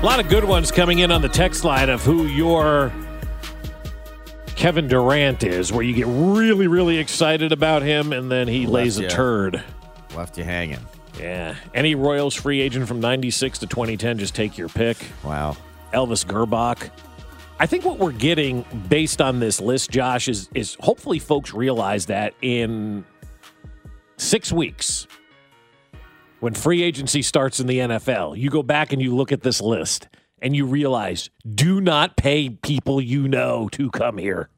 A lot of good ones coming in on the text line of who your Kevin Durant is, where you get really, really excited about him and then he Left lays a you. turd. Left you hanging. Yeah. Any Royals free agent from 96 to 2010, just take your pick. Wow. Elvis Gerbach. I think what we're getting based on this list, Josh, is is hopefully folks realize that in six weeks, when free agency starts in the NFL, you go back and you look at this list and you realize do not pay people you know to come here.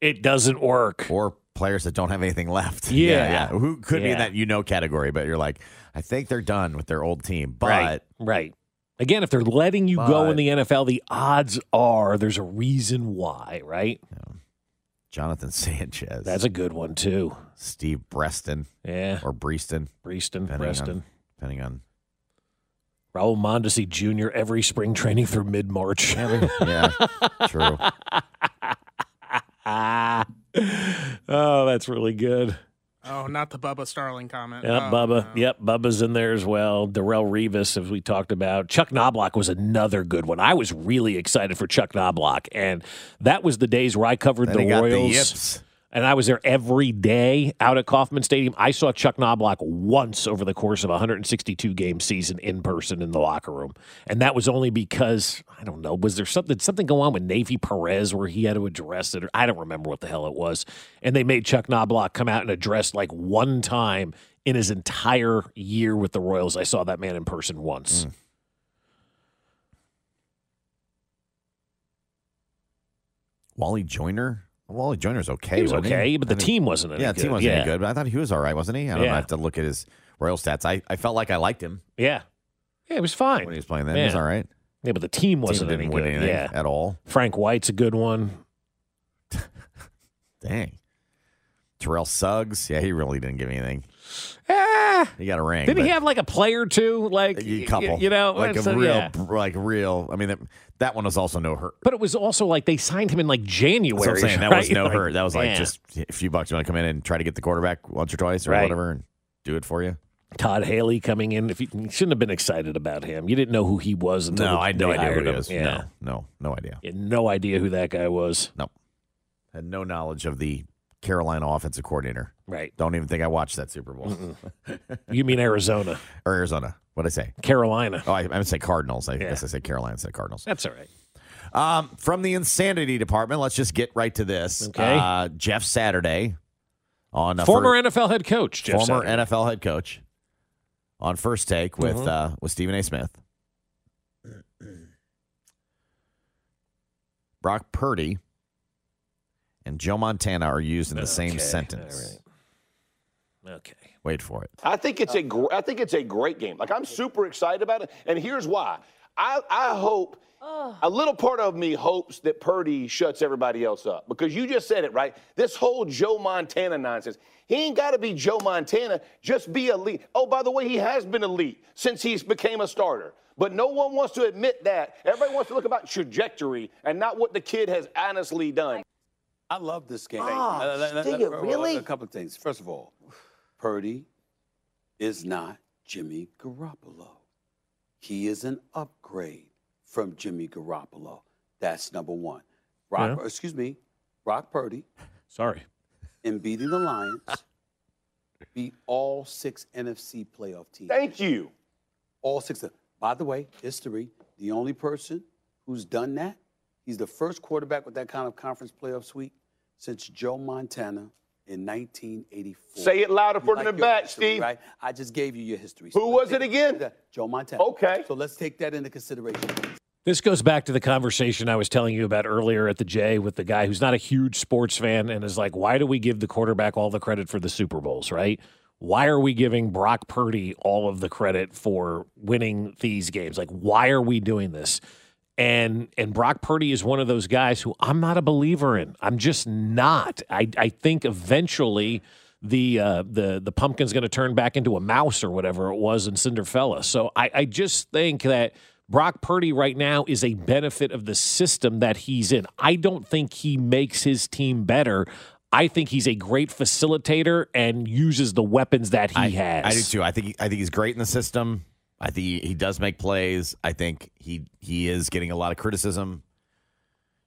It doesn't work. Or players that don't have anything left. Yeah. yeah. Who could be in that you know category, but you're like, I think they're done with their old team. But right, right. Again, if they're letting you go in the NFL, the odds are there's a reason why, right? Jonathan Sanchez. That's a good one too. Steve Breston Yeah. or Breeston. Breeston, depending Preston. On, depending on. Raul Mondesi Jr. every spring training through mid March. Yeah, true. oh, that's really good. Oh, not the Bubba Starling comment. Yep, Oh, Bubba. no. Yep, Bubba's in there as well. Darrelle Revis, as we talked about. Chuck Knoblauch was another good one. I was really excited for Chuck Knoblauch, and that was the days where I covered Then the he got the Royals. And I was there every day out at Kauffman Stadium. I saw Chuck Knoblauch once over the course of a 162 game season in person in the locker room, and that was only because I don't know. Was there something something go on with Neifi Perez where he had to address it? Or I don't remember what the hell it was. And they made Chuck Knoblauch come out and address like one time in his entire year with the Royals. I saw that man in person once. Hmm. Wally Joyner. Wally Joyner's okay. He was okay, but the I mean- team wasn't any Yeah, the team wasn't Yeah. any good, but I thought he was all right, wasn't he? I don't know. I have to look at his Royal stats. I, I felt like I liked him Yeah, yeah, it was fine when he was playing then. He was all right. Yeah, but the team wasn't Team didn't any good. anything Yeah, at all. Frank White's a good one. Dang. Terrell Suggs. Yeah, he really didn't give anything. Ah, He got a ring. Didn't he have like a player too? Like a couple, y- you know, like a so, real, yeah. like real. I mean, that, that one was also no hurt. But it was also like they signed him in like January. That's what I'm saying. That was no Like, hurt. That was like yeah. just a few bucks. You want to come in and try to get the quarterback once or twice or Right. whatever, and do it for you. Todd Haley coming in. If you, you shouldn't have been excited about him, you didn't know who he was until No, the- I had no idea who he was. Yeah, No, no, no idea. You had no idea who that guy was. No, had no knowledge of the Carolina offensive coordinator. Right. Don't even think I watched that Super Bowl You mean Arizona, or Arizona. What did I say? Carolina? Oh, I, I meant to say Cardinals. I Yeah. guess I said Carolina instead of Cardinals. That's all right. Um, from the insanity department, let's just get right to this. Okay. Uh, Jeff Saturday on uh, Former fir- NFL head coach, Jeff former Saturday. NFL head coach on first take with Mhm. uh, with Stephen A. Smith. Brock Purdy and Joe Montana are used in the same sentence. All right. Okay. Wait for it. I think it's a gr- I think it's a great game. Like I'm super excited about it, and here's why. I I hope a little part of me hopes that Purdy shuts everybody else up because you just said it right. This whole Joe Montana nonsense. He ain't got to be Joe Montana. Just be elite. Oh, by the way, he has been elite since he's became a starter. But no one wants to admit that. Everybody wants to look about trajectory and not what the kid has honestly done. I love this game. Ah, Uh, let- let- really? A couple of things. First of all, Purdy is not Jimmy Garoppolo. He is an upgrade from Jimmy Garoppolo. That's number one. Brock, Yeah. excuse me, Brock Purdy, Sorry. in beating the Lions, beat all six NFC playoff teams. Thank you. All six of them. By the way, history, the only person who's done that, he's the first quarterback with that kind of conference playoff sweep since Joe Montana in 1984. Say it louder You for like them in the back, history, Steve. Right? I just gave you your history. Who was it again? Joe Montana. Okay. So let's take that into consideration. This goes back to the conversation I was telling you about earlier at the J with the guy who's not a huge sports fan and is like, why do we give the quarterback all the credit for the Super Bowls, right? Why are we giving Brock Purdy all of the credit for winning these games? Like, why are we doing this? And and Brock Purdy is one of those guys who I'm not a believer in. I'm just not. I I think eventually the uh, the the pumpkin's going to turn back into a mouse or whatever it was in Cinderfella. So I, I just think that Brock Purdy right now is a benefit of the system that he's in. I don't think he makes his team better. I think he's a great facilitator and uses the weapons that he I, has. I do too. I think I think he's great in the system. I think he, he does make plays. I think he he is getting a lot of criticism.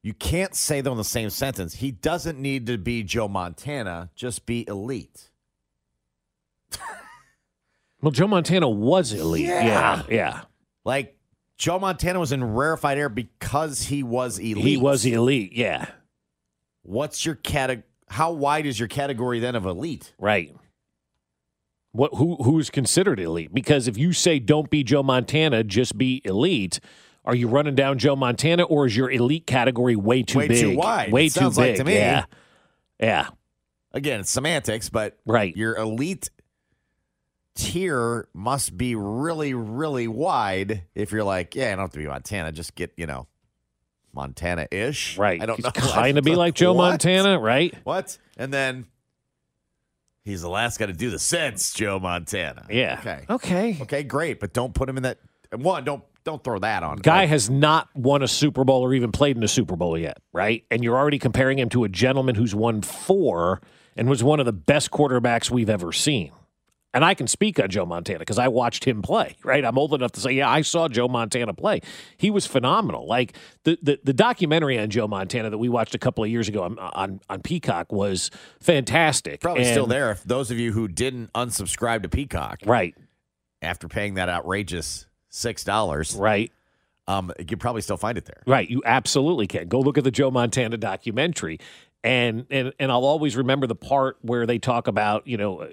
You can't say them in the same sentence. He doesn't need to be Joe Montana. Just be elite. Well, Joe Montana was elite. Yeah. Yeah, yeah. Like Joe Montana was in rarefied air because he was elite. He was elite. Yeah, What's your category? How wide is your category then of elite? right. What who who's considered elite? Because if you say don't be Joe Montana, just be elite. Are you running down Joe Montana, or is your elite category way too Way big? too wide. Way It too sounds like big. to me. Yeah, yeah. Again, it's semantics, but Right. your elite tier must be really, really wide if you're like, yeah, I don't have to be Montana, just get, you know, Montana ish. Right. I don't know. Kind of be like Joe What? Montana, right? What? And then he's the last guy to do the sense, Joe Montana. Yeah. Okay. Okay. Okay, great. But don't put him in that one, don't don't throw that on. Guy Like, has not won a Super Bowl or even played in a Super Bowl yet, right? And you're already comparing him to a gentleman who's won four and was one of the best quarterbacks we've ever seen. And I can speak on Joe Montana because I watched him play, right? I'm old enough to say, yeah, I saw Joe Montana play. He was phenomenal. Like the the, the documentary on Joe Montana that we watched a couple of years ago on on, on Peacock was fantastic. probably still there if those of you who didn't unsubscribe to Peacock Right, after paying that outrageous six dollars, right. um, you probably still find it there. Right, you absolutely can. Go look at the Joe Montana documentary. And, and and I'll always remember the part where they talk about you know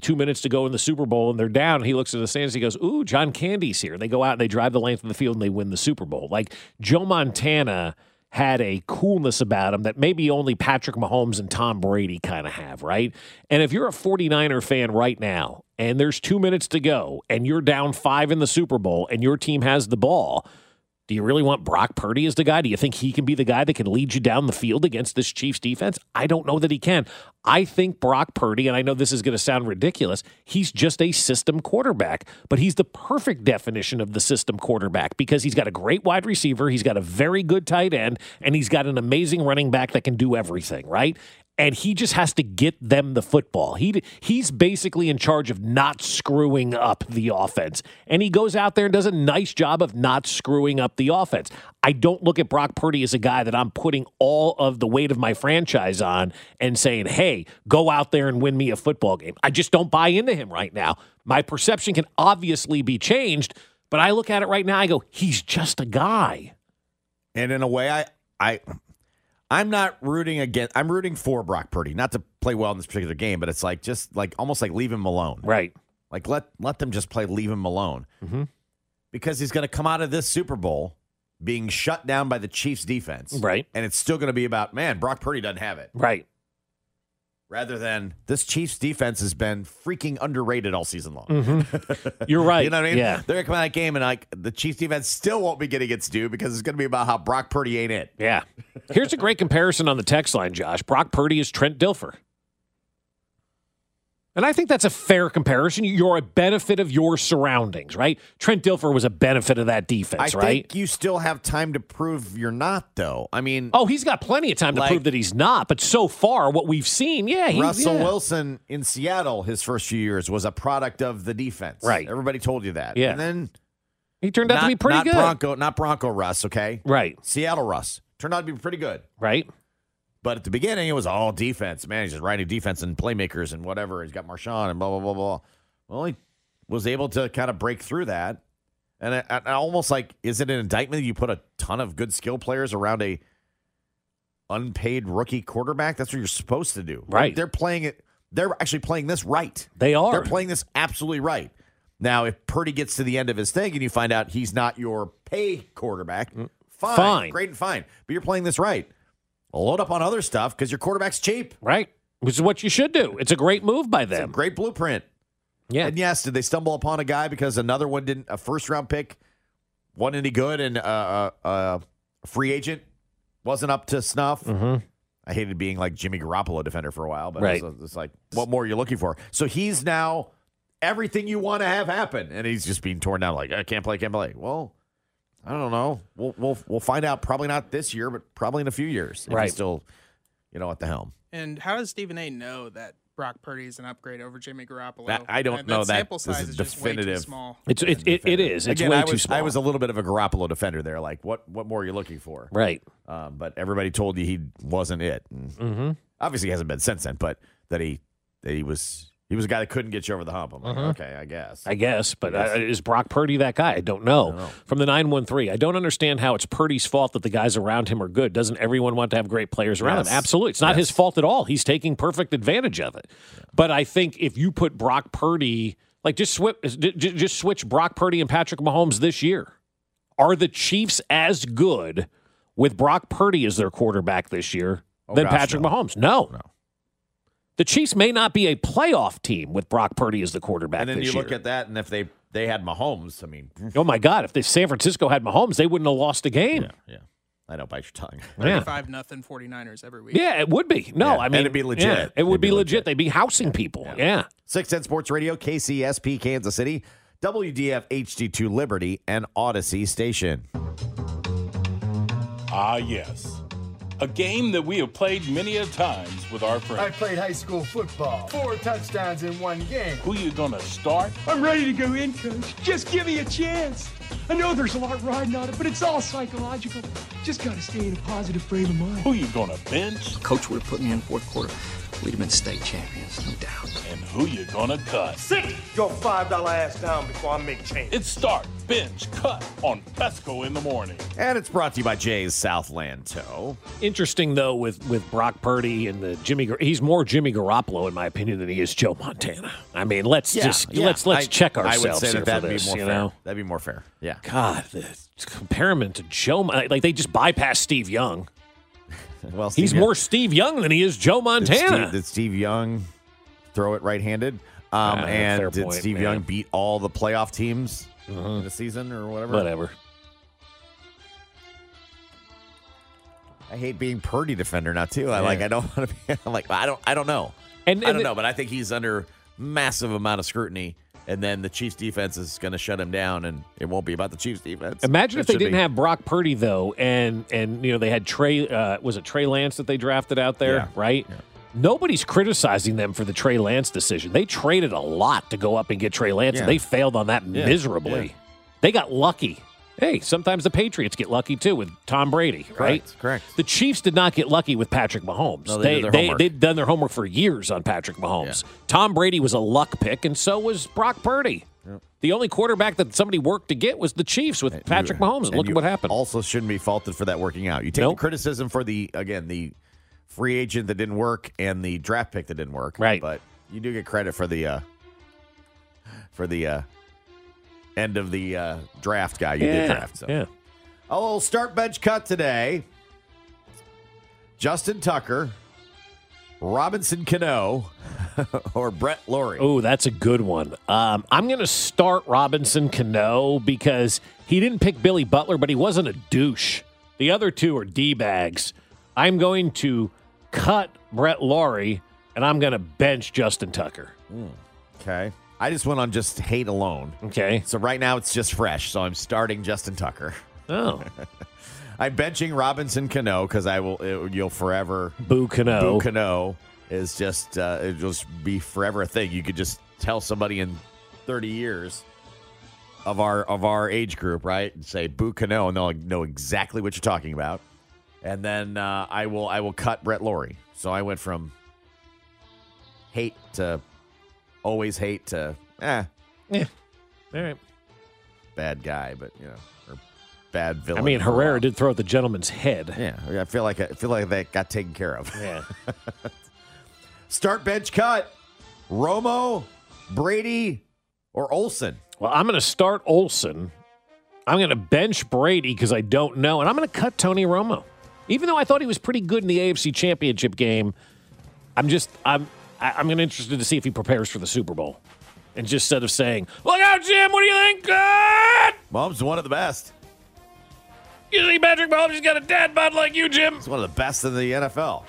two minutes to go in the Super Bowl and they're down. And he looks at the stands. He goes, "Ooh, John Candy's here." They go out and they drive the length of the field and they win the Super Bowl. Like Joe Montana had a coolness about him that maybe only Patrick Mahomes and Tom Brady kind of have, right? And if you're a 49er fan right now and there's two minutes to go and you're down five in the Super Bowl and your team has the ball. Do you really want Brock Purdy as the guy? Do you think he can be the guy that can lead you down the field against this Chiefs defense? I don't know that he can. I think Brock Purdy, and I know this is going to sound ridiculous, he's just a system quarterback, but he's the perfect definition of the system quarterback because he's got a great wide receiver, he's got a very good tight end, and he's got an amazing running back that can do everything, right? And he just has to get them the football. He he's basically in charge of not screwing up the offense. And he goes out there and does a nice job of not screwing up the offense. I don't look at Brock Purdy as a guy that I'm putting all of the weight of my franchise on and saying, "Hey, go out there and win me a football game." I just don't buy into him right now. My perception can obviously be changed, but I look at it right now I go, "He's just a guy." And in a way, I I I'm not rooting against. I'm rooting for Brock Purdy, not to play well in this particular game, but it's like just like almost like leave him alone. Right. Like let let them just play leave him alone Mm-hmm. because he's going to come out of this Super Bowl being shut down by the Chiefs defense, Right. And it's still going to be about man. Brock Purdy doesn't have it, Right. Rather than this Chiefs defense has been freaking underrated all season long. Mm-hmm. You're right. You know what I mean? Yeah. They're gonna come out of that game and like the Chiefs defense still won't be getting its due because it's gonna be about how Brock Purdy ain't it. Yeah. Here's a great comparison on the text line, Josh. Brock Purdy is Trent Dilfer. And I think that's a fair comparison. You're a benefit of your surroundings, right? Trent Dilfer was a benefit of that defense, right? I right? think you still have time to prove you're not, though. I mean, oh, he's got plenty of time to prove that he's not. But so far, what we've seen, yeah, he, Russell yeah. Wilson in Seattle, his first few years was a product of the defense. Right. Everybody told you that. Yeah. And then he turned out not, to be pretty not good, Bronco, not Bronco Russ. Okay. right? Seattle Russ turned out to be pretty good. Right? But at the beginning, it was all defense. Man, he's just writing defense and playmakers and whatever. He's got Marshawn and blah blah blah blah. Well, he was able to kind of break through that, and I, I almost like, is it an indictment that you put a ton of good skill players around a unpaid rookie quarterback? That's what you're supposed to do, Right. They're playing it. They're actually playing this right. They are. They're playing this absolutely right. Now, if Purdy gets to the end of his thing and you find out he's not your pay quarterback, fine, Mm. Fine. great and fine. But you're playing this right. Load up on other stuff because your quarterback's cheap. right? Which is what you should do. It's a great move by It's a them. great blueprint. Yeah. And yes, did they stumble upon a guy because another one didn't, a first round pick wasn't any good and uh, uh, uh, a free agent wasn't up to snuff? Mhm. I hated being like Jimmy Garoppolo defender for a while, but Right. it's, it's like, what more are you looking for? So he's now everything you want to have happen, and he's just being torn down. Like I can't play, can't play. Well, I don't know. We'll we'll we'll find out. Probably not this year, but probably in a few years. If Right. He's still, you know, at the helm. And how does Stephen A. know that Brock Purdy is an upgrade over Jimmy Garoppolo? That- I don't that, know that that sample this size is is just way too definitive. small. It's it, it, it is. It's Again, way I too small. I was a little bit of a Garoppolo defender there. Like, what what more are you looking for? right. Um, but everybody told you he wasn't it. And Mm-hmm. Obviously, he hasn't been since then. But that he that he was he was a guy that couldn't get you over the hump. I'm like, okay, I guess. I guess, but Yes. uh, is Brock Purdy that guy? I don't know. From the 913, I don't understand how it's Purdy's fault that the guys around him are good. Doesn't everyone want to have great players around Yes. him? Absolutely. It's not Yes. his fault at all. He's taking perfect advantage of it. But I think if you put Brock Purdy, like just switch, just switch Brock Purdy and Patrick Mahomes this year. Are the Chiefs as good with Brock Purdy as their quarterback this year Oh, than gosh, Patrick no. Mahomes? No. No. The Chiefs may not be a playoff team with Brock Purdy as the quarterback and then this you year. look at that, and if they they had Mahomes, I mean, Oh my God! If the San Francisco had Mahomes, they wouldn't have lost a game. yeah, yeah. I know, bite your tongue. Yeah, 35 nothing 49ers every week. yeah, it would be. No, Yeah, I and mean it'd be legit. yeah, it It'd would be be legit. legit. They'd be housing people. Yeah. 610 Sports Radio, KCSP, Kansas City, WDF HD2 Liberty, and Audacy Station. Ah, yes. A game that we have played many a times with our friends. I played high school football. Four touchdowns in one game. Who you gonna start? I'm ready to go in, coach. Just give me a chance. I know there's a lot riding on it, but it's all psychological. Just gotta stay in a positive frame of mind. Who you gonna bench? Coach would have put me in fourth quarter. We'd have been state champions, no doubt. And who you gonna cut? Sit your five dollar ass down before I make change. It's start, bench, cut on Fescoe in the morning. And it's brought to you by Jay's Southland Tow. Interesting though with with Brock Purdy and the Jimmy. Gar- He's more Jimmy Garoppolo in my opinion than he is Joe Montana. I mean, let's just let's let's I- check I would ourselves say here that that'd for be this. more you fair. know, That'd be more fair. Yeah. God, the, compare him to Joe. Like they just bypass Steve Young. Well, He's Steve- more Steve Young than he is Joe Did Montana. Steve, did Steve Young throw it right-handed? Um, Ah, and did point, Steve man. Young beat all the playoff teams in the season or whatever? Whatever. I hate being Purdy defender now too. I Yeah. like. I don't want to be. I'm like. I don't. I don't know. And- I don't know. But I think he's under massive amount of scrutiny. And then the Chiefs defense is going to shut him down, and it won't be about the Chiefs defense. Imagine It if they didn't be. have Brock Purdy though, and and you know they had Trey. Uh, was it Trey Lance that they drafted out there? Yeah. Right. Nobody's criticizing them for the Trey Lance decision. They traded a lot to go up and get Trey Lance, Yeah. and they failed on that Yeah. miserably. Yeah. They got lucky. Hey, sometimes the Patriots get lucky too with Tom Brady, right? Correct, correct. The Chiefs did not get lucky with Patrick Mahomes. No, they did their homework. they'd done their homework for years on Patrick Mahomes. Tom Brady was a luck pick, and so was Brock Purdy. The only quarterback that somebody worked to get was the Chiefs with Patrick Mahomes. And look at what happened. Also, shouldn't be faulted for that working out. You take Nope. the criticism for the again the free agent that didn't work and the draft pick that didn't work, Right. But you do get credit for the uh, for the uh, end of the uh, draft guy you did draft. So. yeah. A little start bench cut today. Justin Tucker, Robinson Cano, or Brett Lawrie. Oh, that's a good one. Um, I'm going to start Robinson Cano because he didn't pick Billy Butler, but he wasn't a douche. The other two are D bags. I'm going to cut Brett Lawrie, and I'm going to bench Justin Tucker. Okay. I just went on just hate alone. Okay. So right now it's just fresh. So I'm starting Justin Tucker. Oh. I'm benching Robinson Cano because I will. It, you'll forever Boo Cano. Boo Cano is just uh, it'll just be forever a thing. You could just tell somebody in 30 years of our of our age group, right, and say Boo Cano, and they'll know exactly what you're talking about. And then uh, I will I will cut Brett Lawrie. So I went from hate to always hate to eh Yeah. All right. bad guy, but you know, or bad villain. I mean, Herrera while. did throw at the gentleman's head. Yeah, I feel like I feel like that got taken care of. Yeah. Start bench cut. Romo, Brady, or Olsen. Well, I'm going to start Olsen. I'm going to bench Brady because I don't know, and I'm going to cut Tony Romo. Even though I thought he was pretty good in the AFC Championship game, I'm just I'm I- I'm going to interested to see if he prepares for the Super Bowl. And just instead of saying, "Look out, Jim! What do you think?" Ah! Good. Mom's one of the best. You see, Patrick Mahomes has got a dad bod like you, Jim. He's one of the best in the NFL.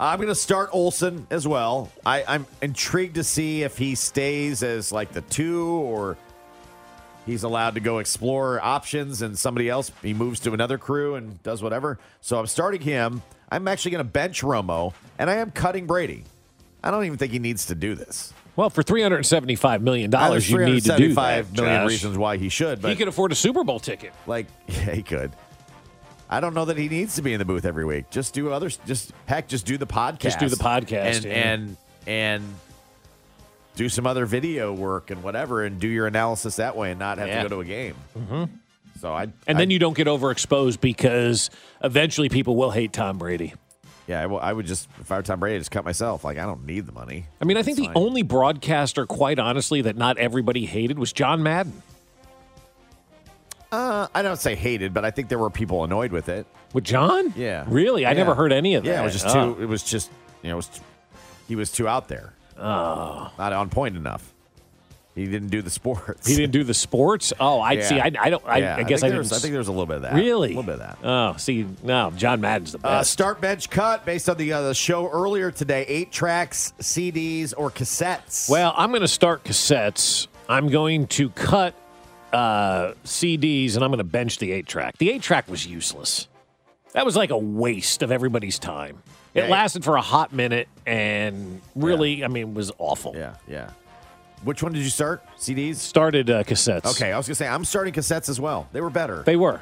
I'm going to start Olsen as well. I, I'm intrigued to see if he stays as like the two or he's allowed to go explore options and somebody else, he moves to another crew and does whatever. So I'm starting him. I'm actually going to bench Romo and I am cutting Brady. I don't even think he needs to do this. Well, for 375 million Uh, dollars, you need to do 375 that. million Josh. reasons why he should, but he could afford a Super Bowl ticket. like yeah, he could. I don't know that he needs to be in the booth every week. Just do others. Just heck, just do the podcast. Just do the podcast, and yeah. and and do some other video work and whatever, and do your analysis that way, and not have Yeah. to go to a game. hmm So I And then you don't get overexposed because eventually people will hate Tom Brady. yeah, I, would just if I were Tom Brady, I just cut myself. Like I don't need the money. I mean, I think It's the fine. only broadcaster, quite honestly, that not everybody hated was John Madden. Uh, I don't say hated, but I think there were people annoyed with it. With John? Yeah. Really? I Yeah. never heard any of that. Yeah, it was just Oh. too. It was just you know, it was he was too out there. Oh. Not on point enough. He didn't do the sports. He didn't do the sports? Oh, I see. I, I don't. I, Yeah, I guess think I, didn't. I think there was a little bit of that. Really? a little bit of that. Oh, see, no, John Madden's the Uh, best. start bench cut based on the, uh, the show earlier today. Eight tracks, CDs, or cassettes. well, I'm going to start cassettes. I'm going to cut uh, CDs, and I'm going to bench the eight track. The eight track was useless. That was like a waste of everybody's time. It Yeah. lasted for a hot minute, and really, I mean, was awful. Yeah, yeah. Which one did you start? CDs? Started uh, cassettes. Okay, I was gonna say I'm starting cassettes as well. They were better. They were.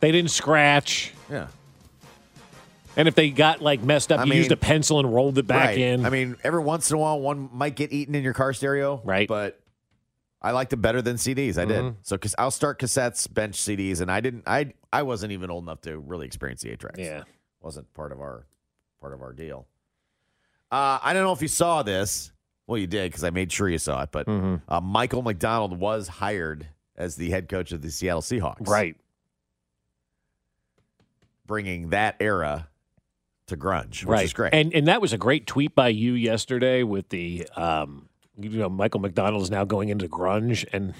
They didn't scratch. yeah. And if they got like messed up, I you mean- used a pencil and rolled it back right. in. I mean, every once in a while, one might get eaten in your car stereo. Right. But I liked it better than CDs. I did. Mhm. So because I'll start cassettes, bench CDs, and I didn't. I I wasn't even old enough to really experience the eight tracks. Yeah. wasn't part of our part of our deal. Uh, I don't know if you saw this. Well, you did because I made sure you saw it. But Mhm. uh, Michael McDonald was hired as the head coach of the Seattle Seahawks. right. bringing that era to grunge, which right. is great. And and that was a great tweet by you yesterday with the um you know Michael McDonald is now going into grunge and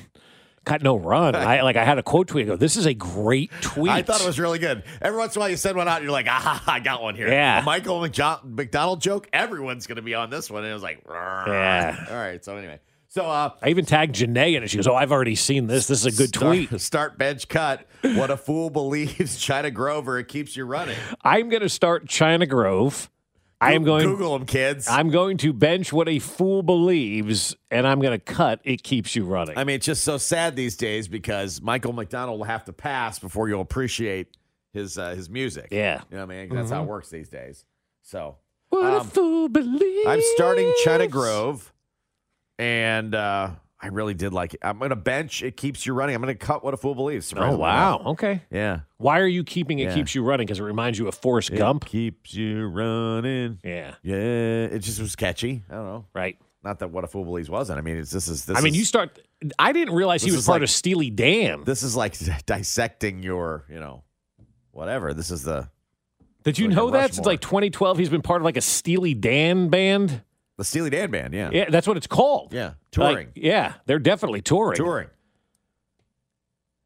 got no run. I like I had a quote tweet. I go, this is a great tweet. I thought it was really good. Every once in a while, you send one out, and you're like, "Ah, I got one here." Yeah. A Michael McJo- McDonald joke. Everyone's going to be on this one, and it was like, Yeah. All right. So anyway, so uh, I even tagged Janae in it. She goes, "Oh, I've already seen this. This is a good start, tweet." Start bench cut. What a fool believes. China Grover. It keeps you running. I'm going to start China Grove. I am going. Google them, kids. I'm going to bench what a fool believes, and I'm going to cut. It keeps you running. I mean, it's just so sad these days because Michael McDonald will have to pass before you'll appreciate his uh, his music. Yeah. You know what I mean? That's how it Mhm. works these days. So what a um, fool believes. I'm starting China Grove, and uh, I really did like it. I'm going to bench. It keeps you running. I'm going to cut what a fool believes. Oh wow. Okay. Yeah. Why are you keeping it Yeah. keeps you running? Because it reminds you of Forrest It Gump. keeps you running. Yeah. Yeah. It just was catchy. I don't know. Right. Not that what a fool believes wasn't. I mean, it's this is this. I mean, is- you start. I didn't realize he This was is part like- of Steely Dan. This is like dissecting your, you know, whatever. This is the Did you like a know that since Rushmore. like 2012 he's been part of like a Steely Dan band? The Steely Dan band. Yeah. Yeah, that's what it's called. Yeah. Like, Touring. yeah, they're definitely touring. Touring.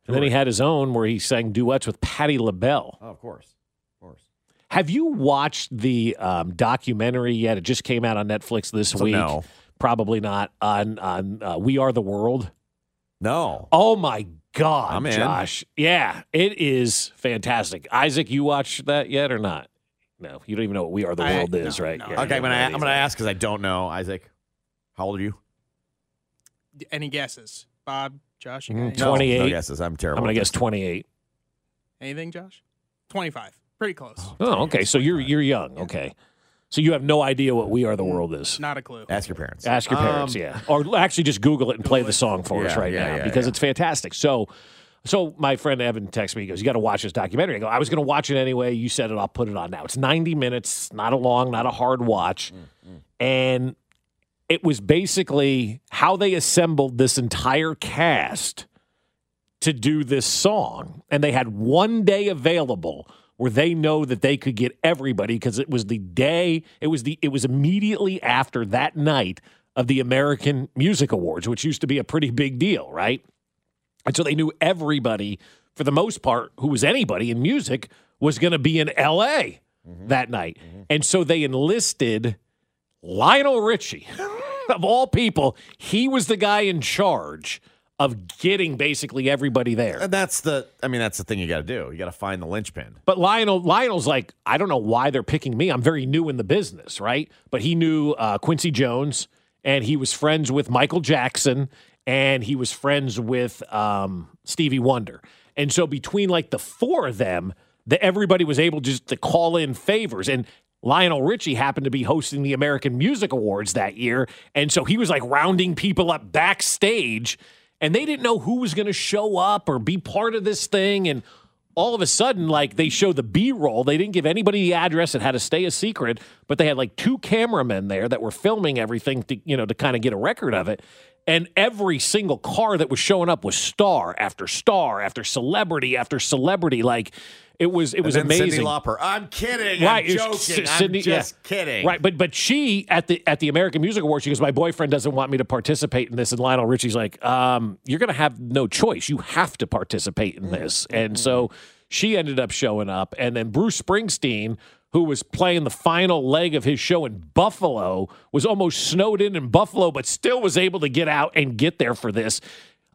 And then he had his own where he sang duets with Patti LaBelle. Oh, of course. Of course. Have you watched the um, documentary yet? It just came out on Netflix this So week. no. Probably not on on uh, We Are the World. No. Oh my God. Josh! Yeah, it is fantastic. Isaac, you watched that yet or not? No, you don't even know what We Are the I- World is, no, right? no. Yeah, Okay, I'm gonna I'm gonna ask because I don't know. Isaac, how old are you? Any guesses? Bob, Josh, you got Mm, anything? No, 28. No guesses. I'm terrible. I'm gonna at guess this. 28. Anything, Josh? 25. Pretty close. Oh, okay. So you're you're young. Okay. So you have no idea what We Are the World is. Not a clue. Ask your parents. Ask your parents, Um, yeah, or actually just Google it and play the song for us Yeah, right yeah, now yeah, because yeah. it's fantastic. So, so my friend Evan texts me. He goes, "You got to watch this documentary." I go, "I was going to watch it anyway. You said it. I'll put it on now. It's 90 minutes, not a long, not a hard watch, Mm, and it was basically how they assembled this entire cast to do this song, and they had one day available." Where they know that they could get everybody because it was the day, it was the, it was immediately after that night of the American Music Awards, which used to be a pretty big deal, right? And so they knew everybody, for the most part, who was anybody in music, was going to be in LA that night. And so they enlisted Lionel Richie, of all people. He was the guy in charge of getting basically everybody there. And that's the. I mean, that's the thing you got to do. You got to find the linchpin. But Lionel, Lionel's like, I don't know why they're picking me. I'm very new in the business, right? But he knew uh, Quincy Jones, and he was friends with Michael Jackson, and he was friends with um, Stevie Wonder. And so between like the four of them, that everybody was able just to call in favors. And Lionel Richie happened to be hosting the American Music Awards that year, and so he was like rounding people up backstage, and they didn't know who was going to show up or be part of this thing, and all of a sudden, like they show the B roll. They didn't give anybody the address. It had to stay a secret, but they had like two cameramen there that were filming everything to, you know, to kind of get a record of it. And every single car that was showing up was star after star after celebrity after celebrity. Like it was, it was amazing. Cyndi Lauper. I'm kidding. Right, I'm joking. C- I'm just yeah. kidding. Right, but but she at the at the American Music Awards, she goes, "My boyfriend doesn't want me to participate in this." And Lionel Richie's like, um, "You're going to have no choice. You have to participate in this." And so she ended up showing up, and then Bruce Springsteen. Who was playing the final leg of his show in Buffalo was almost snowed in in Buffalo, but still was able to get out and get there for this.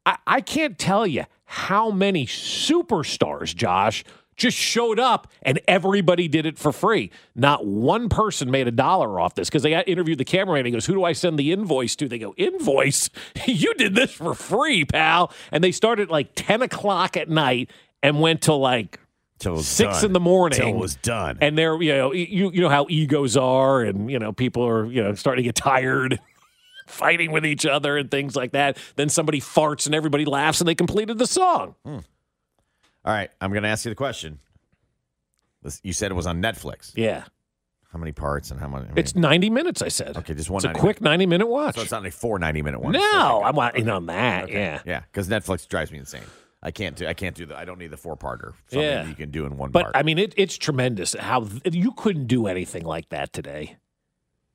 I, I can't tell you how many superstars, Josh, just showed up and everybody did it for free. Not one person made a dollar off this because they got interviewed the cameraman. He goes, Who do I send the invoice to? They go, Invoice? you did this for free, pal. And they started like 10 o'clock at night and went to like six done. in the morning. Till it was done. And they're, you know, you, you know how egos are and, you know, people are, you know, starting to get tired. Fighting with each other and things like that. Then somebody farts and everybody laughs and they completed the song. Hmm. All right, I'm going to ask you the question. This, you said it was on Netflix. Yeah. How many parts and how many? I mean, It's 90 minutes, I said. okay, just one. It's a 90 quick 90 minute watch. So it's not a four 90 minute one. no, I'm not in on that. Yeah. Yeah, because Netflix drives me insane. I can't do. I can't do that. I don't need the four parter. Something Yeah. you can do in one But part. I mean, it, it's tremendous how you couldn't do anything like that today.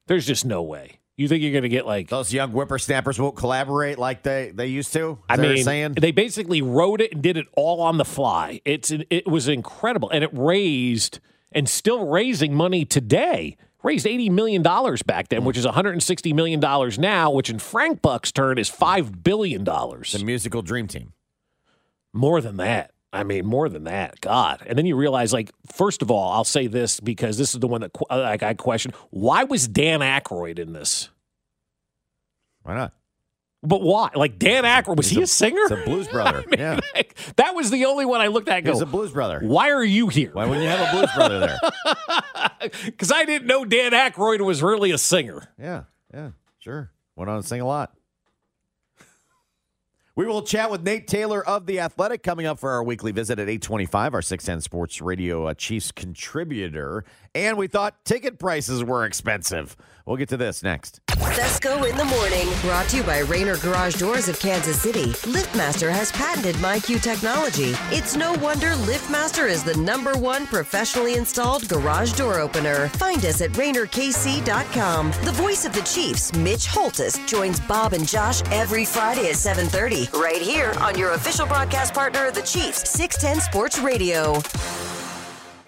There's just no way. You think you're going to get like Those young whippersnappers won't collaborate like they they used to. I mean, saying they basically wrote it and did it all on the fly. It's it was incredible, and it raised and still raising money today. Raised eighty million dollars back then, which is one hundred and sixty million dollars now, which in Frank Buck's turn is five billion dollars. the musical dream team. More than that. I mean, more than that. God. And then you realize, like, first of all, I'll say this because this is the one that uh, like I question: Why was Dan Aykroyd in this? Why not? But why? Like Dan Aykroyd was he a, singer? It's a blues brother. I mean, yeah, like, that was the only one I looked at. and he's a blues brother. why are you here? Why wouldn't you have a blues brother there? Because I didn't know Dan Aykroyd was really a singer. Yeah, yeah, sure. Went on to sing a lot. We will chat with Nate Taylor of The Athletic coming up for our weekly visit at 825, our 610 Sports Radio uh, Chiefs contributor. And we thought ticket prices were expensive. We'll get to this next. Fescoe in the morning. Brought to you by Rainer Garage Doors of Kansas City. LiftMaster has patented MyQ technology. It's no wonder LiftMaster is the number one professionally installed garage door opener. Find us at RainerKC.com. The voice of the Chiefs, Mitch Holthus, joins Bob and Josh every Friday at 7:30, right here on your official broadcast partner the Chiefs, 610 Sports Radio.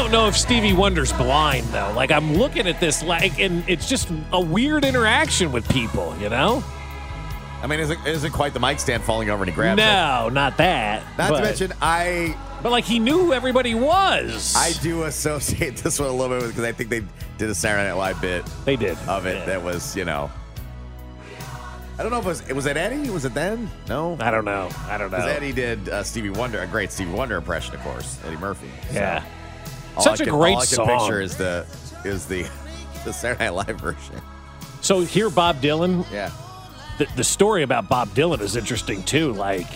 Don't know if Stevie Wonder's blind though. Like I'm looking at this like and it's just a weird interaction with people, you know? I mean, isn't, isn't quite the mic stand falling over and he grabs it. No, not that. Not but- to mention, I. But like he knew who everybody was. I do associate this one a little bit because I think they did a Saturday Night Live bit. They did of it. That was, you know. I don't know if it was. Was it Eddie? Was it then? No, I don't know. I don't know. Because Eddie did uh, Stevie Wonder, a great Stevie Wonder impression, of course, Eddie Murphy. So Yeah. All Such I a can- great all I can song. picture is the is the the Saturday Night Live version. So here, Bob Dylan. Yeah. The, the story about Bob Dylan is interesting too. Like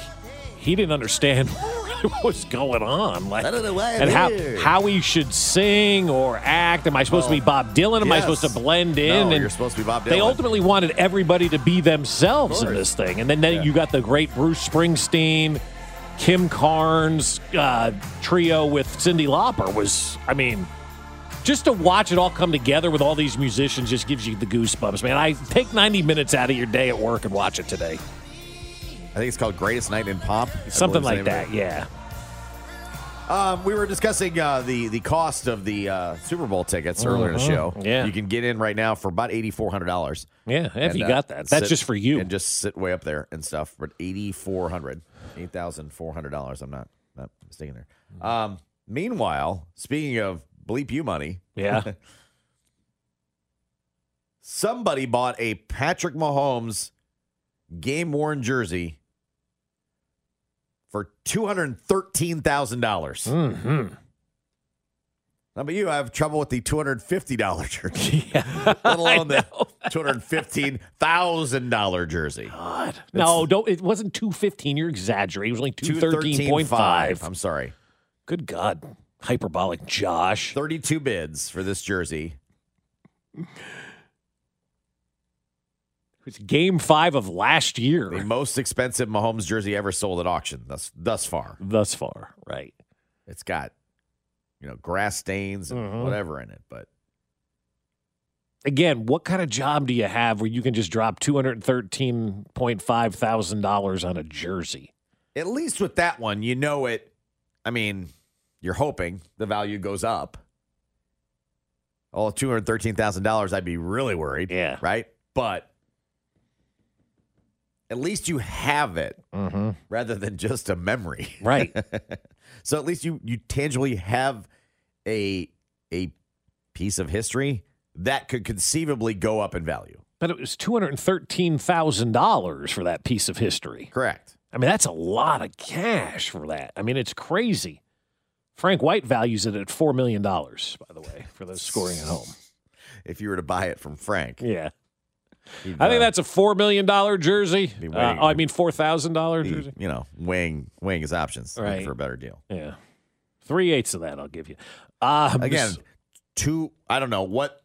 he didn't understand what was going on. Like I don't know why I'm and how here. how he should sing or act. Am I supposed to be Bob Dylan? Am I yes. supposed to blend in? No, and you're supposed to be Bob Dylan. They ultimately wanted everybody to be themselves in course. this thing, and then, then you got the great Bruce Springsteen. Kim Carnes uh, trio with Cyndi Lauper was, I mean, just to watch it all come together with all these musicians just gives you the goosebumps, man. I take 90 minutes out of your day at work and watch it today. I think it's called Greatest Night in Pop. Something like is the name of that, yeah. Um, we were discussing uh, the the cost of the uh, Super Bowl tickets earlier in the Mhm. show. Yeah. you can get in right now for about eighty four hundred dollars. Yeah, if you got that. That's just for you. and just sit way up there and stuff. But eighty four hundred, eight thousand four hundred dollars. I'm not not mistaken there. Um, meanwhile, speaking of bleep you money, Yeah. somebody bought a Patrick Mahomes game worn jersey for two hundred thirteen thousand dollars. Mm-hmm. How about you? I have trouble with the two hundred fifty dollar jersey, let alone the two hundred fifteen thousand dollar jersey. God, no, don't. It wasn't two fifteen. You're exaggerating. It was only two thirteen point five. I'm sorry. Good God, hyperbolic, Josh. Thirty two bids for this jersey. It's game five of last year. The most expensive Mahomes jersey ever sold at auction thus thus far. Thus far, right? It's got you know grass stains and Mhm. whatever in it, but Again, what kind of job do you have where you can just drop two hundred thirteen point five thousand dollars on a jersey? at least with that one, you know it. I mean, you're hoping the value goes up. Oh, two hundred thirteen thousand dollars, I'd be really worried. Yeah, right. But at least you have it Mm-hmm. rather than just a memory. Right. so at least you you tangibly have a a piece of history that could conceivably go up in value. But it was two hundred thirteen thousand dollars for that piece of history. Correct. I mean, that's a lot of cash for that. I mean, it's crazy. Frank White values it at four million dollars, by the way, for the scoring at home. If you were to buy it from Frank, Yeah. he'd, I think uh, that's a four million dollar jersey. Be Uh, oh, I mean four thousand dollar jersey. you know, weighing weighing his options Right. for a better deal. Yeah, three eighths of that I'll give you. Uh, Again, two. I don't know what.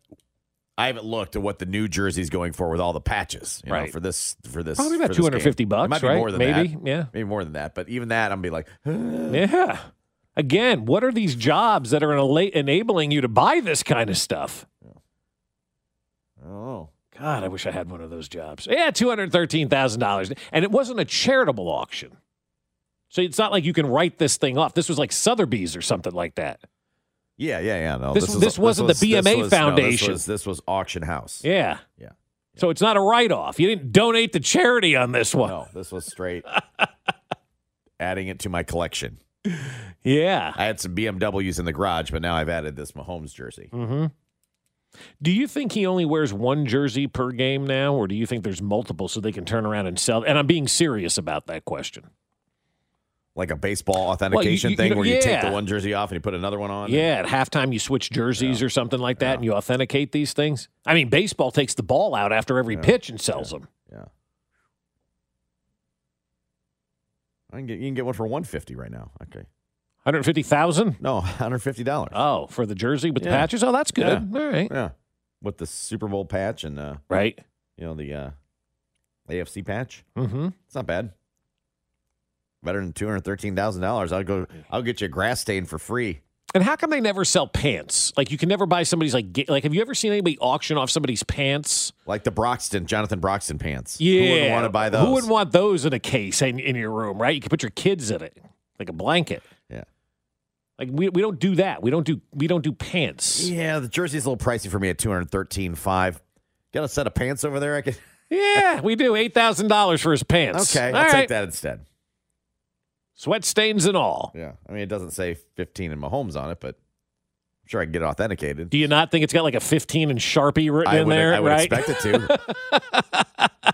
I haven't looked at what the new jersey's going for with all the patches. You know, Right. for this for this Probably about for this 250 bucks, It might be right? more than Maybe, that. yeah. maybe more than that. But even that, I'm be like, yeah. Again, what are these jobs that are ena- enabling you to buy this kind of stuff? oh, God, I wish I had one of those jobs. Yeah, two hundred thirteen thousand dollars, and it wasn't a charitable auction, so it's not like you can write this thing off. This was like Sotheby's or something like that. Yeah, yeah, yeah. No, This- is- this wasn't the was- BMA this was- no, Foundation. this, was, this was auction house. Yeah, Yeah. So it's not a write off. You didn't donate to charity on this one. No, this was straight. adding it to my collection. Yeah. I had some BMWs in the garage, but now I've added this Mahomes jersey. Mm-hmm. Do you think he only wears one jersey per game now, or do you think there's multiple so they can turn around and sell? And I'm being serious about that question. Like a baseball authentication you thing know, where you take the one jersey off and you put another one on. Yeah, at halftime you switch jerseys or something like that, and you authenticate these things. I mean, baseball takes the ball out after every pitch and sells them. Yeah. I can get you can get one for 150 right now. Okay. Hundred fifty thousand? No, hundred fifty dollars. Oh, for the jersey with the patches? Oh, that's good. Yeah. All right. Yeah. With the Super Bowl patch and uh Right. you know the uh AFC patch. Mm-hmm. It's not bad. Better than two hundred thirteen thousand dollars. I'll go. I'll get you a grass stain for free. And how come they never sell pants? Like you can never buy somebody's like like. Have you ever seen anybody auction off somebody's pants? Like the Broxton, Jonathan Broxton pants. Yeah, Who wouldn't want to buy those? Who wouldn't want those in a case in, in your room? Right? You can put your kids in it, like a blanket. Yeah. Like we, we don't do that. We don't do we don't do pants. Yeah, the jersey's a little pricey for me at two hundred thirteen five. Got a set of pants over there? I could. Yeah, we do eight thousand dollars for his pants. Okay, All I'll right. take that instead. Sweat stains and all. Yeah, I mean it doesn't say fifteen in Mahomes on it, but I'm sure I can get it authenticated. Do you not think it's got like a fifteen in Sharpie written I in would, there? I would right? expect it to.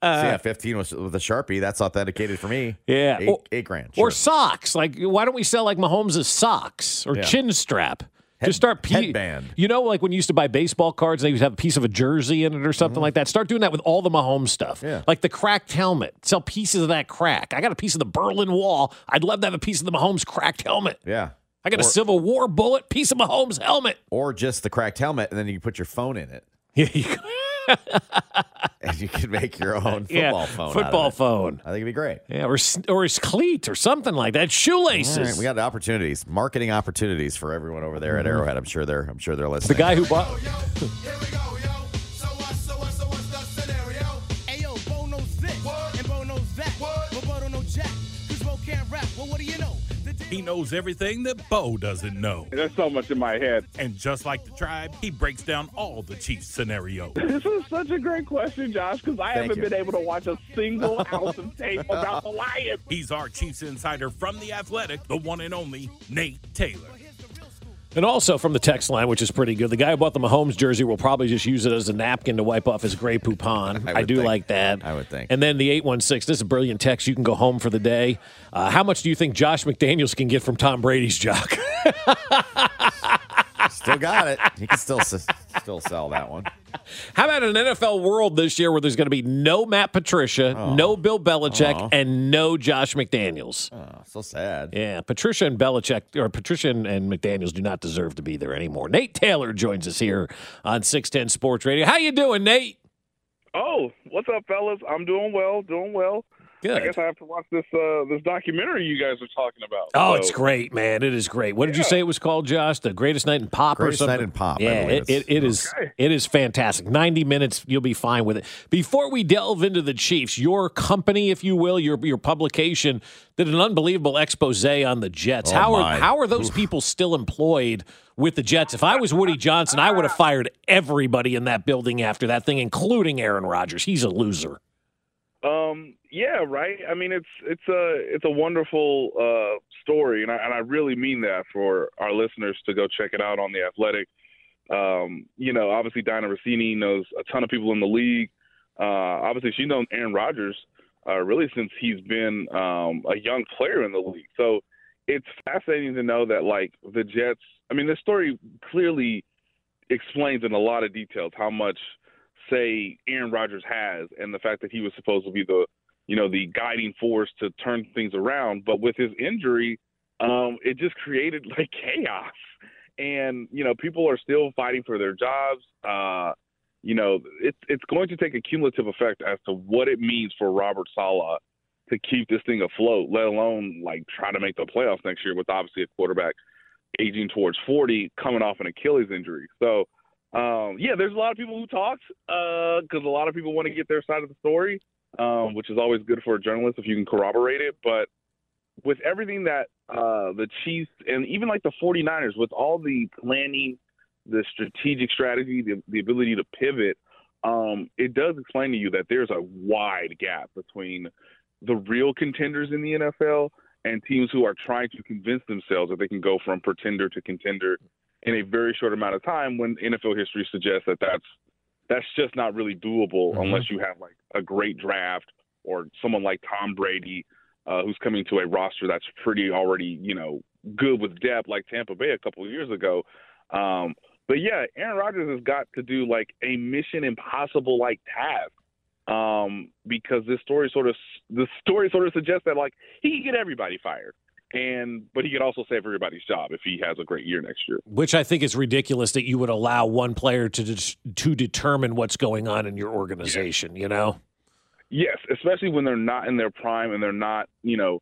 So yeah, fifteen was with a sharpie. That's authenticated for me. Yeah. eight, Or- eight grand. Or socks. Like, why don't we sell like Mahomes' socks or Yeah. chin strap? Head- Just start pe- headband. You know, like when you used to buy baseball cards, they would have a piece of a jersey in it or something like that. Start doing that with all the Mahomes stuff. Mm-hmm. Yeah. Like the cracked helmet. Sell pieces of that crack. I got a piece of the Berlin Wall. I'd love to have a piece of the Mahomes cracked helmet. yeah. I got a Civil War bullet, piece of Mahomes helmet. or just the cracked helmet, and then you can put your phone in it, Yeah, and you can make your own football yeah, phone. Football phone. I think it'd be great. Yeah, or or his cleat or something like that. Shoelaces. All right, we got opportunities, marketing opportunities for everyone over there at mm-hmm. Arrowhead. I'm sure they're. I'm sure they're listening. the guy who bought. Ayo, He knows everything that Bo doesn't know. There's so much in my head. And just like the tribe, he breaks down all the Chiefs scenarios. This is such a great question, Josh, because I Thank haven't you. been able to watch a single ounce of tape about the Lions. He's our Chiefs insider from The Athletic, the one and only Nate Taylor. And also from the text line, which is pretty good. The guy who bought the Mahomes jersey will probably just use it as a napkin to wipe off his Grey Poupon. I I, do think. like that. I would think. And then the 816, this is a brilliant text. You can go home for the day. Uh, how much do you think Josh McDaniels can get from Tom Brady's jock? Still got it. You can still still sell that one. How about an NFL world this year where there's going to be no Matt Patricia, Oh. no Bill Belichick, Oh. and no Josh McDaniels? Oh, so sad. Yeah, Patricia and Belichick, or Patricia and, and McDaniels, do not deserve to be there anymore. Nate Taylor joins us here on 610 Sports Radio. How you doing, Nate? Oh, what's up, fellas? I'm doing well, doing well. Good. I guess I have to watch this uh, this documentary you guys are talking about. Oh, So- it's great, man. It is great. What did you say it was called, Josh? The Greatest Night in Pop Greatest or something? Night in Pop, Yeah, it, it, it is Okay. it is fantastic. 90 minutes, you'll be fine with it. Before we delve into the Chiefs, your company, if you will, your your publication did an unbelievable expose on the Jets. Oh, how are how are those people still employed with the Jets? If I was Woody Johnson, I would have fired everybody in that building after that thing, including Aaron Rodgers. He's a loser. Um, yeah, right. I mean, it's it's a it's a wonderful uh, story, and I and I really mean that for our listeners to go check it out on the Athletic. Um, you know, obviously Dianna Russini knows a ton of people in the league. Uh, obviously, she's known Aaron Rodgers uh, really since he's been um, a young player in the league. So it's fascinating to know that like the Jets. I mean, this story clearly explains in a lot of details how much say Aaron Rodgers has, and the fact that he was supposed to be the you know the guiding force to turn things around. But with his injury, um, it just created like chaos, and you know people are still fighting for their jobs. Uh, you know, it's it's going to take a cumulative effect as to what it means for Robert Saleh to keep this thing afloat, let alone like try to make the playoffs next year with obviously a quarterback aging towards 40, coming off an Achilles injury. So, um, yeah, there's a lot of people who talked because a lot of people want to get their side of the story, um, which is always good for a journalist if you can corroborate it. But with everything that uh, the Chiefs and even like the 49ers, with all the planning, the strategic strategy, the, the ability to pivot, um, it does explain to you that there's a wide gap between the real contenders in the NFL and teams who are trying to convince themselves that they can go from pretender to contender in a very short amount of time when NFL history suggests that that's that's just not really doable Mm-hmm. unless you have like a great draft or someone like Tom Brady uh, who's coming to a roster that's pretty already you know good with depth like Tampa Bay a couple of years ago. Um, but yeah, Aaron Rodgers has got to do like a mission impossible like task um, because this story sort of the story sort of suggests that like he can get everybody fired, and but he could also save everybody's job if he has a great year next year. Which I think is ridiculous that you would allow one player to de- to determine what's going on in your organization. You know, Yes, especially when they're not in their prime and they're not, you know,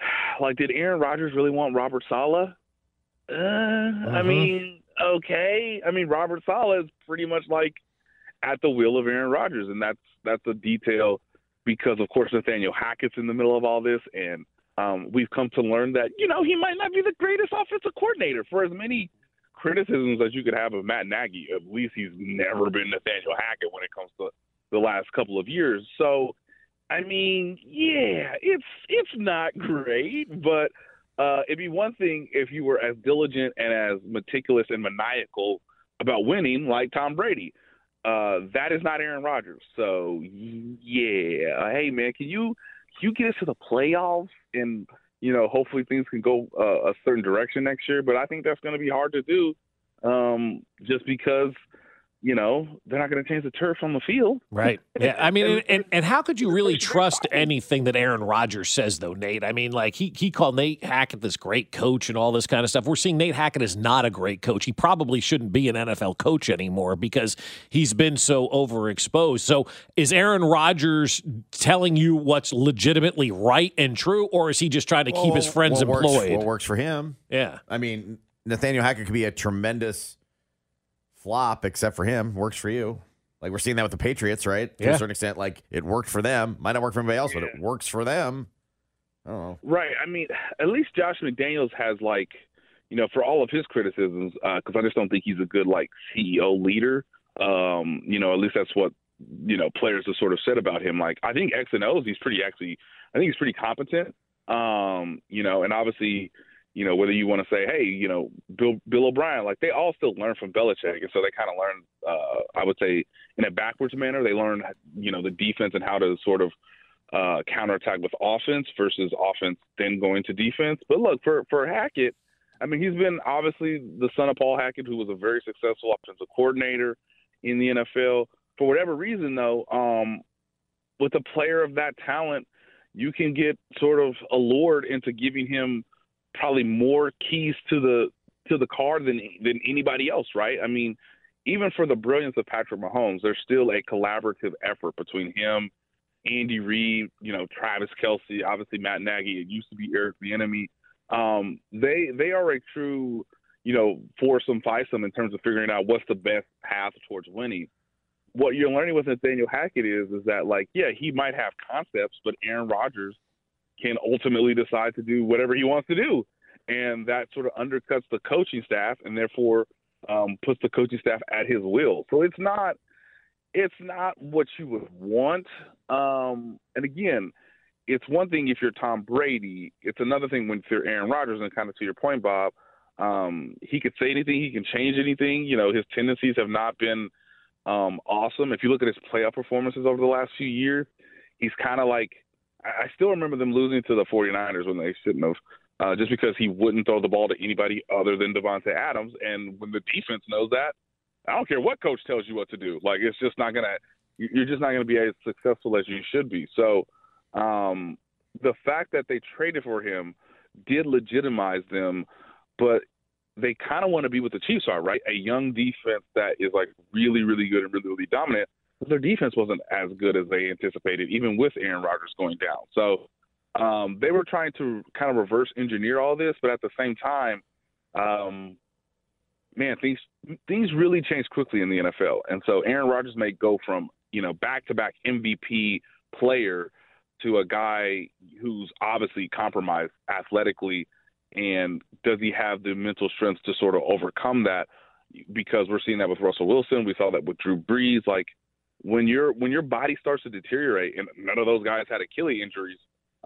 like did Aaron Rodgers really want Robert Saleh? Uh, I mean, okay. I mean, Robert Saleh is pretty much like at the will of Aaron Rodgers, and that's that's a detail because, of course, Nathaniel Hackett's in the middle of all this, and um, we've come to learn that you know he might not be the greatest offensive coordinator. For as many criticisms as you could have of Matt Nagy, at least he's never been Nathaniel Hackett when it comes to the last couple of years. So, I mean, yeah, it's it's not great, but uh, it'd be one thing if you were as diligent and as meticulous and maniacal about winning like Tom Brady. Uh, that is not Aaron Rodgers. So, yeah, hey man, can you you get us to the playoffs and you know hopefully things can go uh, a certain direction next year? But I think that's going to be hard to do, um, just because you know they're not going to change the turf on the field. right? Yeah, I mean, and, and, and how could you really trust anything that Aaron Rodgers says, though, Nate? I mean, like he he called Nate Hackett this great coach and all this kind of stuff. We're seeing Nate Hackett is not a great coach. He probably shouldn't be an NFL coach anymore because he's been so overexposed. So, is Aaron Rodgers telling you what's legitimately right and true, or is he just trying to keep his friends what works- employed? what works for him? Yeah. I mean, Nathaniel Hackett could be a tremendous flop, except for him. Works for you. Like we're seeing that with the Patriots, right? To Yeah. a certain extent, like it worked for them. Might not work for anybody else, but it works for them. I don't know. Right. I mean, at least Josh McDaniels has like, you know, for all of his criticisms, because I just don't think he's a good like CEO leader. Um, you know, at least that's what you know players have sort of said about him. Like, I think X and O's, he's pretty actually. I think he's pretty competent. Um, you know, and obviously, you know, whether you want to say, hey, you know, Bill Bill O'Brien, like they all still learn from Belichick, and so they kind of learn. Uh, I would say in a backwards manner, they learn, you know, the defense and how to sort of uh, counterattack with offense versus offense then going to defense. But look, for for Hackett, I mean, he's been obviously the son of Paul Hackett, who was a very successful offensive coordinator in the NFL. For whatever reason, though, um, with a player of that talent, you can get sort of allured into giving him probably more keys to the to the car than than anybody else, right? I mean, even for the brilliance of Patrick Mahomes, there's still a collaborative effort between him, Andy Reid, you know, Travis Kelce, obviously Matt Nagy. It used to be Eric Bieniemy. Um, they they are a true, you know, foursome fivesome in terms of figuring out what's the best path towards winning. What you're learning with Nathaniel Hackett is is that like, yeah, he might have concepts, but Aaron Rodgers can ultimately decide to do whatever he wants to do, and that sort of undercuts the coaching staff, and therefore um, puts the coaching staff at his will. So it's not it's not what you would want. Um, and again, it's one thing if you're Tom Brady. It's another thing when you're Aaron Rodgers. And kind of to your point, Bob, Um, he could say anything. He can change anything. You know, his tendencies have not been um, awesome. If you look at his playoff performances over the last few years, he's kind of like I still remember them losing to the 49ers when they shouldn't have, uh, just because he wouldn't throw the ball to anybody other than Davante Adams. And when the defense knows that, I don't care what coach tells you what to do. Like it's just not gonna, you're just not gonna be as successful as you should be. So um, the fact that they traded for him did legitimize them, but they kind of want to be what the Chiefs are, right? A young defense that is like really, really good and really, really dominant. Their defense wasn't as good as they anticipated, even with Aaron Rodgers going down. So um, they were trying to kind of reverse engineer all this, but at the same time, um, man, things things really change quickly in the NFL, and so Aaron Rodgers may go from you know back to back MVP player to a guy who's obviously compromised athletically, and does he have the mental strength to sort of overcome that? Because we're seeing that with Russell Wilson, we saw that with Drew Brees. Like when your when your body starts to deteriorate, and none of those guys had Achilles injuries,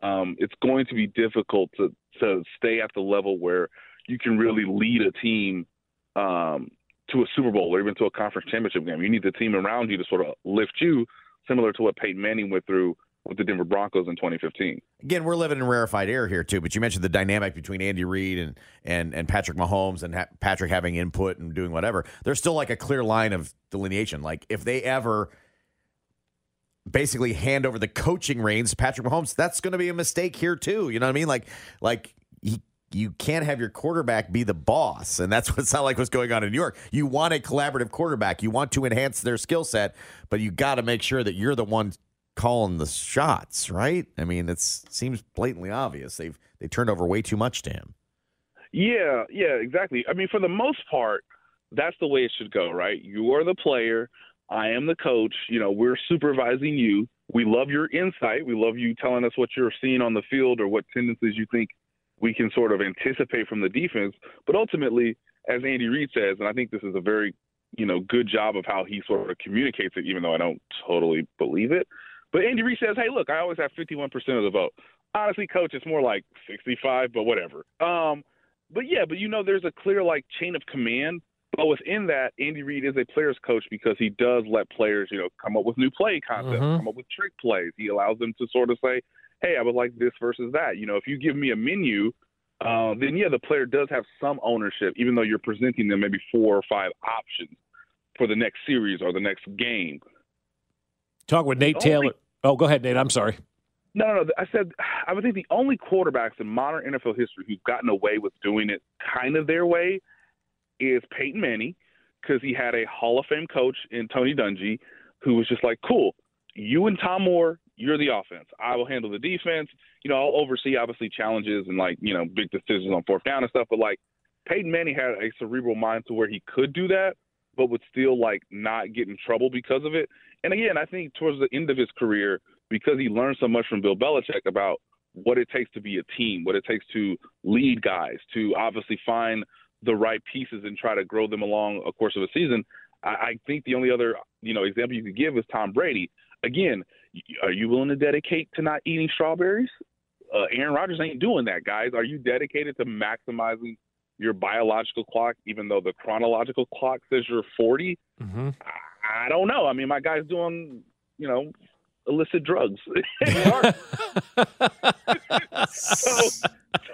um, it's going to be difficult to to stay at the level where you can really lead a team um, to a Super Bowl or even to a conference championship game. You need the team around you to sort of lift you, similar to what Peyton Manning went through with the Denver Broncos in 2015. Again, we're living in rarefied air here too. But you mentioned the dynamic between Andy Reid and and and Patrick Mahomes and ha- Patrick having input and doing whatever. There's still like a clear line of delineation. Like if they ever basically hand over the coaching reins Patrick Mahomes, that's going to be a mistake here too. You know what I mean? Like like he, you can't have your quarterback be the boss, and that's what sounded like what's going on in New York. You want a collaborative quarterback. You want to enhance their skill set, but you got to make sure that you're the one calling the shots, right? I mean, it seems blatantly obvious. They've they turned over way too much to him. Yeah, yeah, exactly. I mean, for the most part, that's the way it should go, right? You are the player. I am the coach. You know, we're supervising you. We love your insight. We love you telling us what you're seeing on the field or what tendencies you think we can sort of anticipate from the defense. But ultimately, as Andy Reid says, and I think this is a very, you know, good job of how he sort of communicates it, even though I don't totally believe it. But Andy Reid says, "Hey, look, I always have 51% of the vote." Honestly, coach, it's more like 65, but whatever. Um, but yeah, but you know, there's a clear like chain of command. But within that, Andy Reid is a player's coach because he does let players, you know, come up with new play concepts, Mhm. come up with trick plays. He allows them to sort of say, "Hey, I would like this versus that." You know, if you give me a menu, uh, then yeah, the player does have some ownership, even though you're presenting them maybe four or five options for the next series or the next game. Talk with Nate Taylor. only- Oh, go ahead, Nate. I'm sorry. No, no, no. I said I would think the only quarterbacks in modern NFL history who've gotten away with doing it kind of their way is Peyton Manning because he had a Hall of Fame coach in Tony Dungy who was just like, "Cool, you and Tom Moore, you're the offense. I will handle the defense. You know, I'll oversee obviously challenges and like you know big decisions on fourth down and stuff. But like Peyton Manning had a cerebral mind to where he could do that, but would still like not get in trouble because of it. And again, I think towards the end of his career, because he learned so much from Bill Belichick about what it takes to be a team, what it takes to lead guys, to obviously find the right pieces and try to grow them along a course of a season. I, I think the only other you know example you could give is Tom Brady. Again, are you willing to dedicate to not eating strawberries? Uh, Aaron Rodgers ain't doing that, guys. Are you dedicated to maximizing your biological clock, even though the chronological clock says you're 40? Mm-hmm. I don't know. I mean, my guy's doing, you know, illicit drugs. so,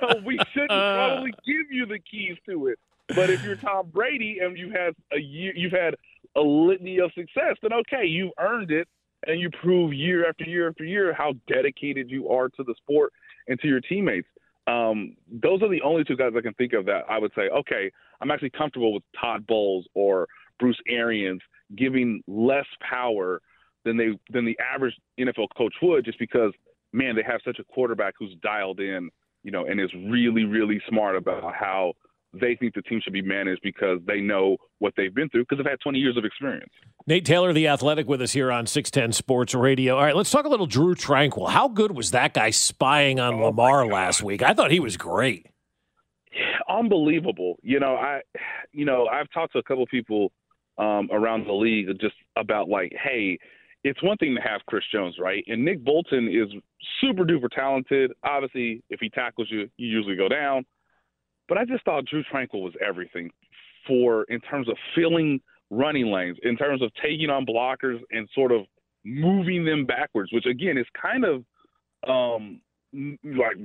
so we shouldn't probably give you the keys to it. But if you're Tom Brady and you have a year, you've had a litany of success, then okay, you've earned it, and you prove year after year after year how dedicated you are to the sport and to your teammates. Um, those are the only two guys I can think of that I would say, okay, I'm actually comfortable with Todd Bowles or Bruce Arians giving less power than they than the average NFL coach would, just because man, they have such a quarterback who's dialed in, you know, and is really really smart about how they think the team should be managed because they know what they've been through because they've had 20 years of experience. Nate Taylor, the athletic, with us here on 610 Sports Radio. All right, let's talk a little Drue Tranquill. How good was that guy spying on Lamar last week? I thought he was great. unbelievable. You know, I, you know, I've talked to a couple people um, around the league just about like, hey, it's one thing to have Chris Jones, right? And Nick Bolton is super duper talented. Obviously, if he tackles you, you usually go down. but I just thought Drue Tranquill was everything for in terms of filling running lanes, in terms of taking on blockers and sort of moving them backwards, which again is kind of um, like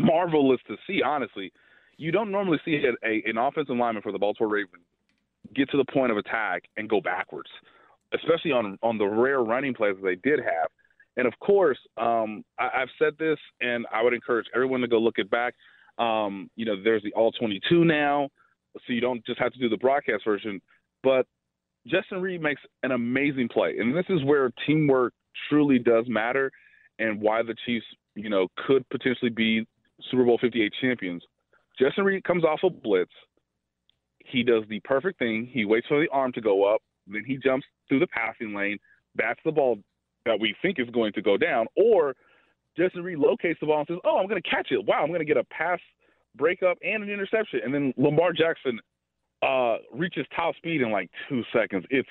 marvelous to see. Honestly, you don't normally see a, a, an offensive lineman for the Baltimore Ravens get to the point of attack and go backwards, especially on on the rare running plays that they did have. And of course, um, I, I've said this, and I would encourage everyone to go look it back. Um, you know, there's the All 22 now, so you don't just have to do the broadcast version. But Justin Reid makes an amazing play, and this is where teamwork truly does matter, and why the Chiefs, you know, could potentially be Super Bowl 58 champions. Justin Reid comes off a blitz. He does the perfect thing. He waits for the arm to go up, then he jumps through the passing lane, bats the ball that we think is going to go down, or Justin Reid locates the ball and says, "Oh, I'm going to catch it. Wow, I'm going to get a pass breakup and an interception." And then Lamar Jackson uh, reaches top speed in like two seconds. It's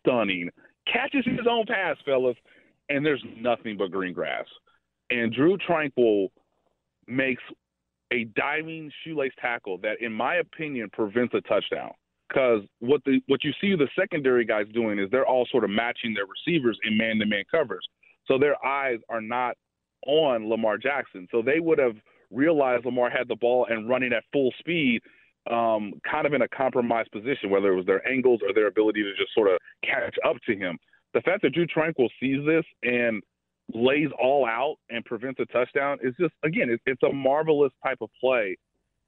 stunning. Catches his own pass, fellas, and there's nothing but green grass. And Drue Tranquill makes a diving shoelace tackle that, in my opinion, prevents a touchdown. Because what the what you see the secondary guys doing is they're all sort of matching their receivers in man-to-man covers, so their eyes are not on Lamar Jackson. So they would have realized Lamar had the ball and running at full speed, um, kind of in a compromised position, whether it was their angles or their ability to just sort of catch up to him. The fact that Drue Tranquill sees this and lays all out and prevents a touchdown is just again, it's, it's a marvelous type of play.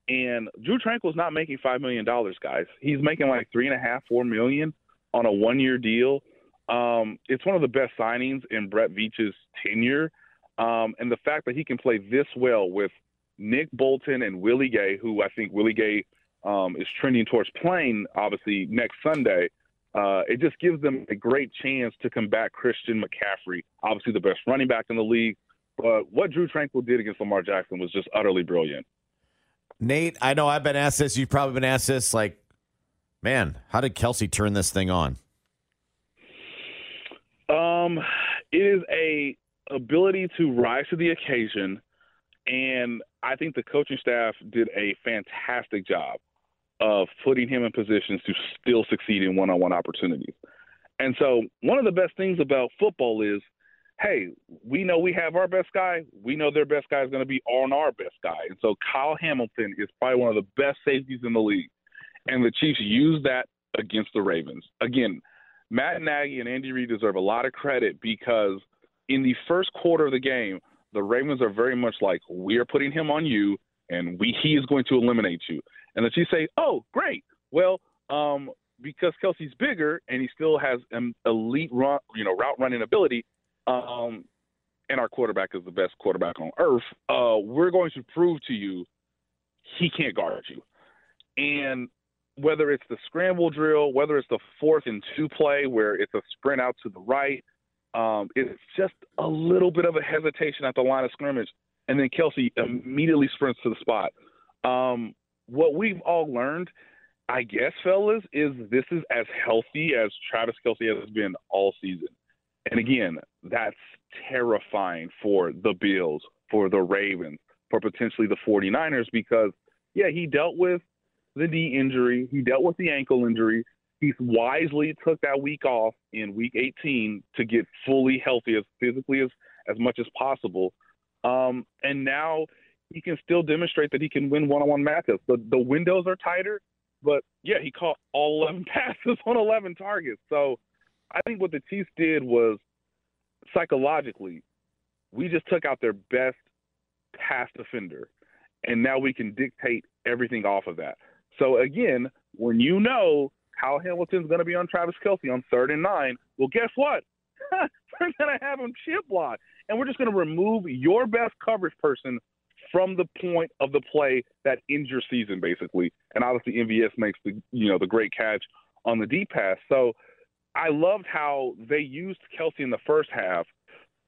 And Drue Tranquill's not making five million dollars, guys. He's making like three and a half, four million on a one-year deal. Um, it's one of the best signings in Brett Veach's tenure. Um, and the fact that he can play this well with Nick Bolton and Willie Gay, who I think Willie Gay um, is trending towards playing, obviously next Sunday. Uh, it just gives them a great chance to combat Christian McCaffrey, obviously the best running back in the league. But what Drue Tranquill did against Lamar Jackson was just utterly brilliant. Nate, I know I've been asked this. You've probably been asked this. Like, man, how did Kelce turn this thing on? Um, it is a ability to rise to the occasion, and I think the coaching staff did a fantastic job of putting him in positions to still succeed in one-on-one opportunities. And so, one of the best things about football is, hey, we know we have our best guy. We know their best guy is going to be on our best guy. And so, Kyle Hamilton is probably one of the best safeties in the league. And the Chiefs used that against the Ravens. Again, Matt Nagy and Andy Reid deserve a lot of credit because in the first quarter of the game, the Ravens are very much like, we are putting him on you, and we he is going to eliminate you. And the Chiefs say, oh, great. Well, um, because Kelce's bigger and he still has an elite run, you know, route running ability, um, and our quarterback is the best quarterback on earth. Uh, we're going to prove to you he can't guard you. And whether it's the scramble drill, whether it's the fourth and two play where it's a sprint out to the right, um, it's just a little bit of a hesitation at the line of scrimmage, and then Kelce immediately sprints to the spot. Um, what we've all learned, I guess, fellas, is this is as healthy as Travis Kelce has been all season. And again, that's terrifying for the Bills, for the Ravens, for potentially the 49ers because, yeah, he dealt with the knee injury, he dealt with the ankle injury. He wisely took that week off in week 18 to get fully healthy as physically as, as much as possible. Um, and now he can still demonstrate that he can win one-on-one matchups. The the windows are tighter, but yeah, he caught all 11 passes on 11 targets. So I think what the Chiefs did was psychologically, we just took out their best pass defender, and now we can dictate everything off of that. So again, when you know Kyle Hamilton's going to be on Travis Kelce on third and nine, well, guess what? we're going to have him chip block, and we're just going to remove your best coverage person from the point of the play that ends your season, basically. And obviously, MVS makes the you know the great catch on the deep pass. So I loved how they used Kelce in the first half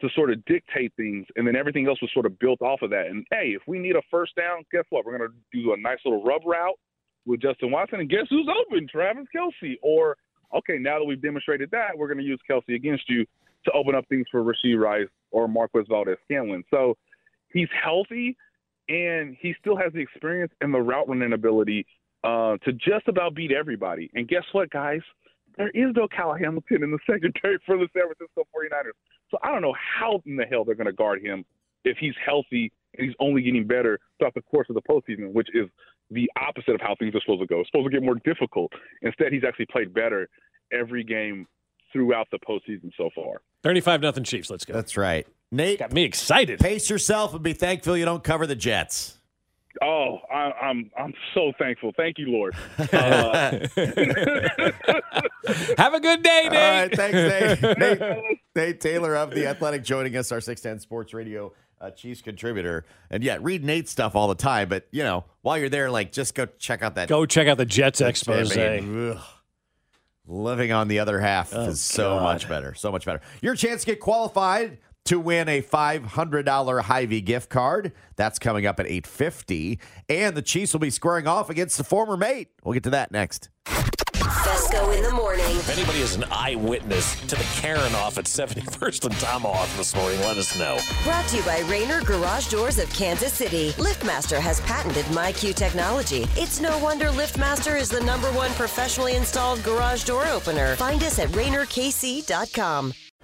to sort of dictate things, and then everything else was sort of built off of that. And hey, if we need a first down, guess what? We're going to do a nice little rub route with Justin Watson, and guess who's open? Travis Kelce. Or okay, now that we've demonstrated that, we're going to use Kelce against you to open up things for Rashee Rice or Marquez Valdes-Scantling. So he's healthy and he still has the experience and the route running ability uh, to just about beat everybody. And guess what, guys? There is no Kyle Hamilton in the secondary for the San Francisco 49ers. So I don't know how in the hell they're going to guard him if he's healthy and he's only getting better throughout the course of the postseason, which is the opposite of how things are supposed to go. It's supposed to get more difficult. Instead, he's actually played better every game throughout the postseason so far. 35 nothing Chiefs. Let's go. That's right. Nate. Got me excited. Pace yourself and be thankful you don't cover the Jets. Oh, I, I'm I'm so thankful. Thank you, Lord. Uh, Have a good day, Nate. All right, thanks, Nate. Nate, Nate Taylor of The Athletic joining us, our 610 Sports Radio uh, Chiefs contributor. And yeah, read Nate's stuff all the time, but, you know, while you're there, like, just go check out that. Go check out the Jets expose. Ugh. Living on the other half Oh, is so God. much better. So much better. Your chance to get qualified to win a $500 Hy-Vee gift card. That's coming up at 850. And the Chiefs will be squaring off against the former mate. We'll get to that next. Fescoe in the morning. If anybody is an eyewitness to the Karen off at 71st and Tomahawk this morning, let us know. Brought to you by Rainer Garage Doors of Kansas City. LiftMaster has patented MyQ technology. It's no wonder LiftMaster is the number one professionally installed garage door opener. Find us at RainerKC.com.